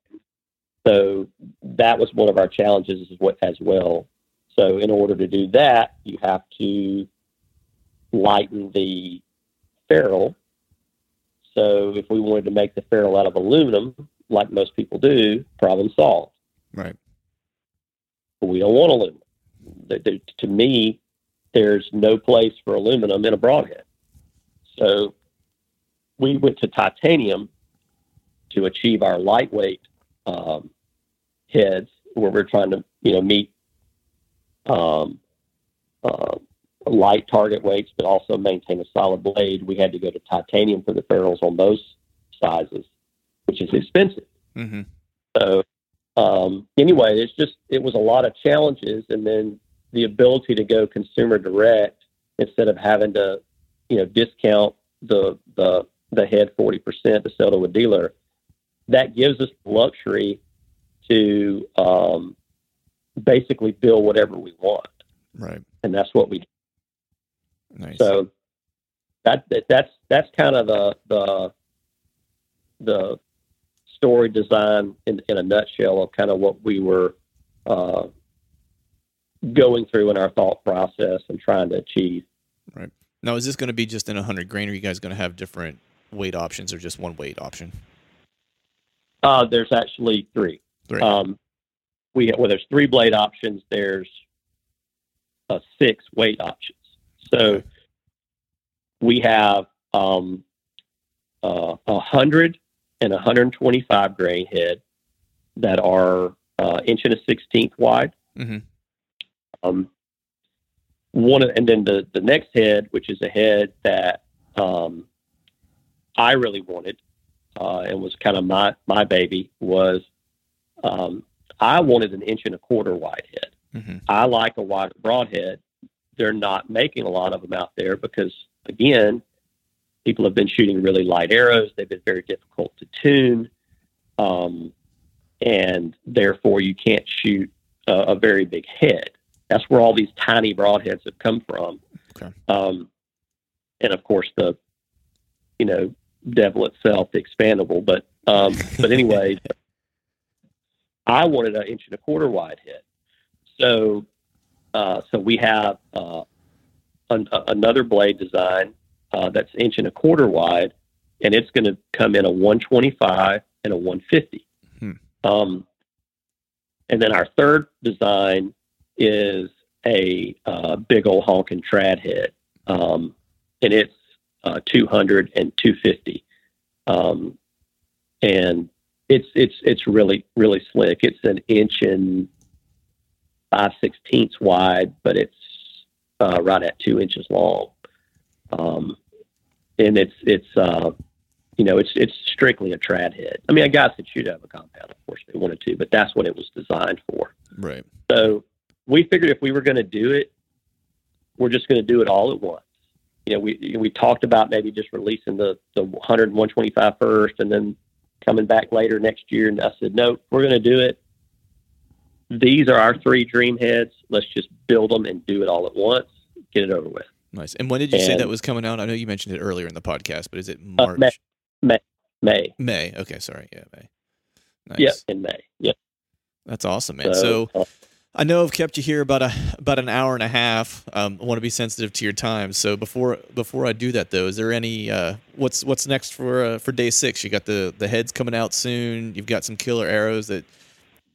Speaker 2: so that was one of our challenges as, what, as well. So in order to do that, you have to lighten the ferrule. So if we wanted to make the ferrule out of aluminum, like most people do, problem solved.
Speaker 1: Right.
Speaker 2: But we don't want aluminum. To me, there's no place for aluminum in a broadhead. So we went to titanium to achieve our lightweight um, heads, where we're trying to, you know, meet um, uh, light target weights, but also maintain a solid blade. We had to go to titanium for the ferrules on those sizes, which is expensive.
Speaker 1: hmm
Speaker 2: So um, anyway, it's just it was a lot of challenges, and then the ability to go consumer direct instead of having to, you know, discount the the the head forty percent to sell to a dealer. that gives us luxury to um, basically build whatever we want,
Speaker 1: Right.
Speaker 2: and that's what we do.
Speaker 1: Nice.
Speaker 2: So that, that that's that's kind of the the the story design in, in a nutshell of kind of what we were uh, going through in our thought process and trying to achieve.
Speaker 1: Now, is this going to be just in a hundred grain, or are you guys going to have different weight options, or just one weight option?
Speaker 2: Uh, there's actually three.
Speaker 1: Three.
Speaker 2: Um, we well, there's three blade options. There's uh, six weight options. So
Speaker 1: Okay.
Speaker 2: we have um, uh, a hundred and a 125 grain head that are uh, inch and a sixteenth wide.
Speaker 1: Mhm.
Speaker 2: Um, one of, and then the the next head, which is a head that um, I really wanted uh, and was kind of my my baby was um, I wanted an inch and a quarter wide head.
Speaker 1: Mhm.
Speaker 2: I like a wider broadhead. They're not making a lot of them out there because again, people have been shooting really light arrows. They've been very difficult to tune, um, and therefore you can't shoot a, a very big head. That's where all these tiny broadheads have come from.
Speaker 1: Okay.
Speaker 2: Um, and of course the, you know, devil itself, the expandable. But um, (laughs) but anyway, I wanted an inch and a quarter wide head. So uh, so we have uh, an, a, another blade design uh, that's inch and a quarter wide, and it's going to come in a 125 and a 150.
Speaker 1: Hmm.
Speaker 2: Um, and then our third design is a uh, big old honking trad head, um, and it's uh, 200 and 250. Um, and it's it's it's really really slick. It's an inch and five sixteenths wide, but it's uh, right at two inches long. Um, and it's it's uh, you know it's it's strictly a trad head. I mean, a guy could shoot out of a compound, of course, if they wanted to, but that's what it was designed for.
Speaker 1: Right.
Speaker 2: So we figured if we were going to do it, we're just going to do it all at once. You know, we we talked about maybe just releasing the the 100 and 125 first, and then coming back later next year. And I said, no, we're going to do it. These are our three dream heads. Let's just build them and do it all at once. Get it over with.
Speaker 1: Nice. And when did you say that was coming out? I know you mentioned it earlier in the podcast, but is it
Speaker 2: Uh,
Speaker 1: March?
Speaker 2: May. May.
Speaker 1: May. Okay, sorry. Yeah, May. Nice.
Speaker 2: Yep, in May. Yep.
Speaker 1: That's awesome, man. So,
Speaker 2: uh,
Speaker 1: I know I've kept you here about a about an hour and a half. Um, I want to be sensitive to your time. So before before I do that though, is there any uh, what's what's next for uh, for day six? You got the the heads coming out soon. You've got some killer arrows that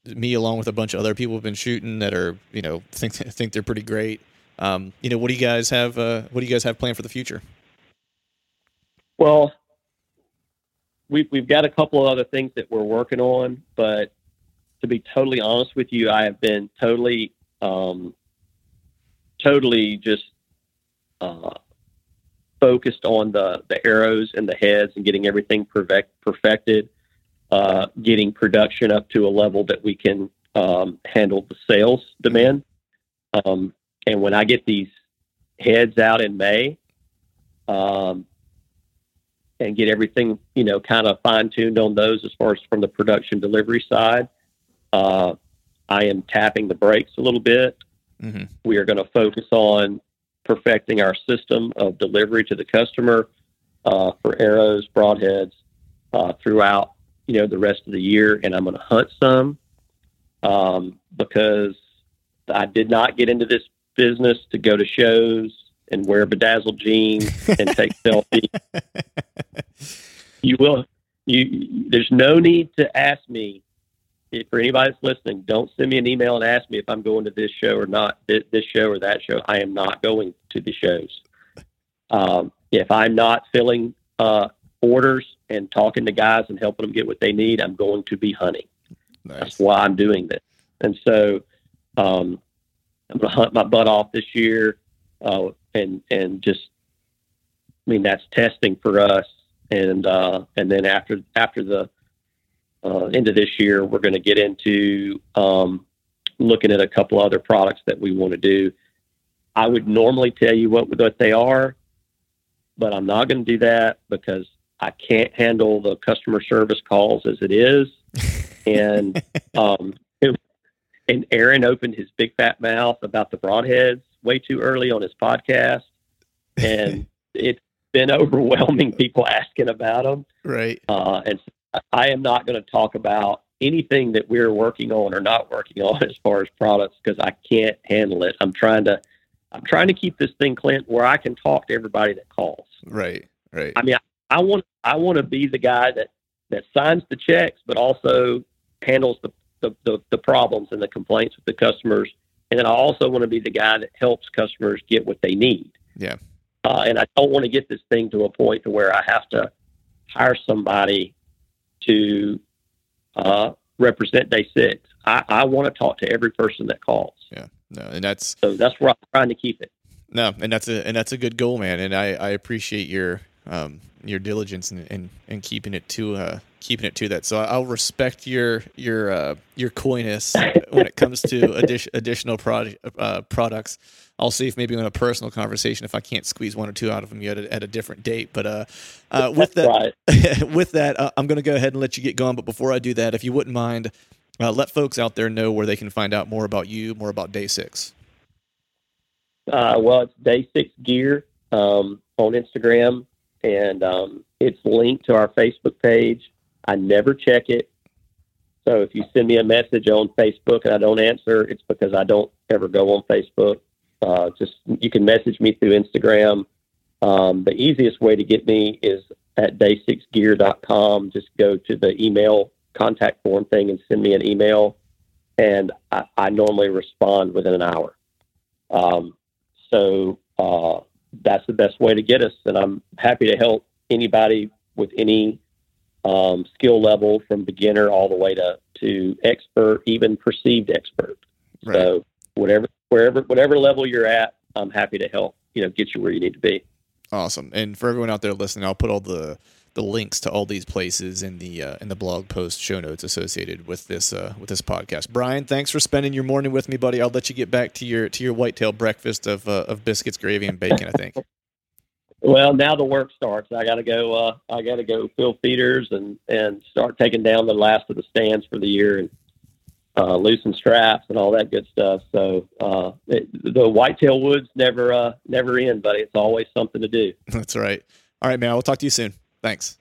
Speaker 1: me along with a bunch of other people have been shooting that are you know think (laughs) think they're pretty great. Um, you know, what do you guys have? Uh, what do you guys have planned for the future?
Speaker 2: Well, we've we've got a couple of other things that we're working on, but to be totally honest with you, I have been totally, um, totally just uh, focused on the the arrows and the heads and getting everything perfect, perfected, uh, getting production up to a level that we can um, handle the sales demand. Um, and when I get these heads out in May, um, and get everything, you know, kind of fine tuned on those as far as from the production delivery side. Uh, I am tapping the brakes a little bit.
Speaker 1: Mm-hmm.
Speaker 2: We are going to focus on perfecting our system of delivery to the customer uh, for arrows, broadheads uh, throughout, you know, the rest of the year. And I'm going to hunt some um, because I did not get into this business to go to shows and wear bedazzled jeans and take (laughs) selfies you will you there's no need to ask me if, for anybody that's listening don't send me an email and ask me if i'm going to this show or not this, show or that show. I am not going to the shows. Um, if i'm not filling uh, orders and talking to guys and helping them get what they need i'm going to be hunting. That's why i'm doing this. And so um, i'm going to hunt my butt off this year uh, and and just i mean that's testing for us. And uh, and then after after the uh, of this year, we're going to get into um, looking at a couple other products that we want to do. I would normally tell you what what they are, but I'm not going to do that because I can't handle the customer service calls as it is, (laughs) and um, and Aaron opened his big fat mouth about the broadheads way too early on his podcast, and (laughs) it's been overwhelming people asking about them.
Speaker 1: Right.
Speaker 2: Uh, and I am not going to talk about anything that we're working on or not working on (laughs) as far as products because I can't handle it. I'm trying to I'm trying to keep this thing, Clint, where I can talk to everybody that calls.
Speaker 1: Right. Right.
Speaker 2: I mean, I, I want I want to be the guy that that signs the checks, but also handles the, the, the, the problems and the complaints with the customers. And then I also want to be the guy that helps customers get what they need.
Speaker 1: Yeah.
Speaker 2: Uh, and I don't want to get this thing to a point to where I have to hire somebody to uh, represent day six. I, I want to talk to every person that calls.
Speaker 1: Yeah. No, and that's
Speaker 2: So that's where I'm trying to keep it.
Speaker 1: no, and that's a and that's a good goal, man. And I, I appreciate your um your diligence and and, and keeping it to uh keeping it to that. So I'll respect your your uh your coyness when it comes to (laughs) addition, additional product uh, products. I'll see if maybe in a personal conversation if I can't squeeze one or two out of them yet at, at a different date. But uh, uh with that
Speaker 2: Right. (laughs)
Speaker 1: with that, uh, I'm going to go ahead and let you get going. But before I do that, if you wouldn't mind, uh, let folks out there know where they can find out more about you, more about Day Six.
Speaker 2: Uh, well, it's Day Six Gear um, on Instagram, and um, it's linked to our Facebook page. I never check it, so if you send me a message on Facebook and I don't answer, it's because I don't ever go on Facebook. Uh, just you can message me through Instagram. Um, the easiest way to get me is at day6gear.com. Just go to the email contact form thing and send me an email, and I, I normally respond within an hour. Um, so uh, that's the best way to get us, and I'm happy to help anybody with any um, skill level, from beginner all the way to to expert, even perceived expert.
Speaker 1: Right.
Speaker 2: So whatever, wherever, whatever level you're at, I'm happy to help. You know, get you where you need to be.
Speaker 1: Awesome. And for everyone out there listening, I'll put all the the links to all these places in the uh, in the blog post show notes associated with this uh, with this podcast. Brian, thanks for spending your morning with me, buddy. I'll let you get back to your to your whitetail breakfast of uh, of biscuits, gravy, and bacon. I think. (laughs)
Speaker 2: Well, now the work starts. I got to go. Uh, I got to go fill feeders and and start taking down the last of the stands for the year and uh, loosen straps and all that good stuff. So uh, it, the whitetail woods never uh, never end, buddy. It's always something to do. (laughs)
Speaker 1: That's right. All right, man. We'll talk to you soon. Thanks.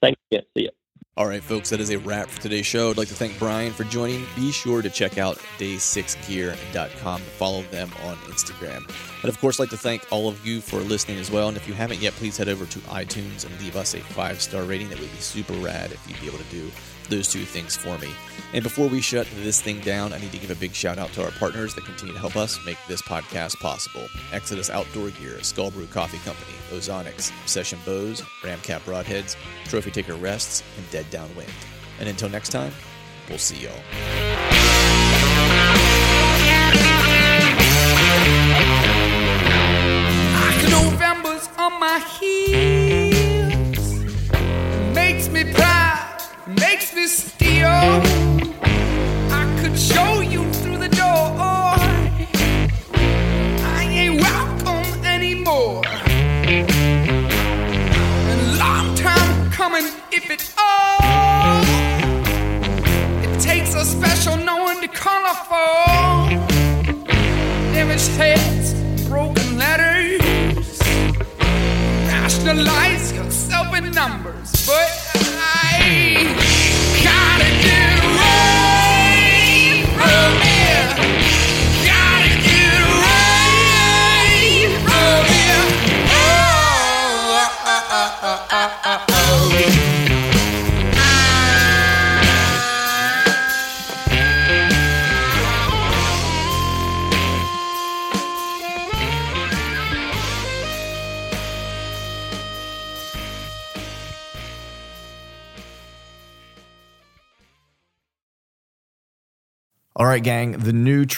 Speaker 2: Thanks again. See you.
Speaker 1: All right, folks, that is a wrap for today's show. I'd like to thank Brian for joining. Be sure to check out day6gear.com and follow them on Instagram. I'd, of course, like to thank all of you for listening as well. And if you haven't yet, please head over to iTunes and leave us a five star rating. That would be super rad if you'd be able to do those two things for me. And before we shut this thing down, I need to give a big shout out to our partners that continue to help us make this podcast possible Exodus Outdoor Gear, Skullbrew Coffee Company, Ozonics, Session Bows, Ramcat Broadheads, Trophy Taker Rests, and Dead Downwind. And until next time, we'll see y'all.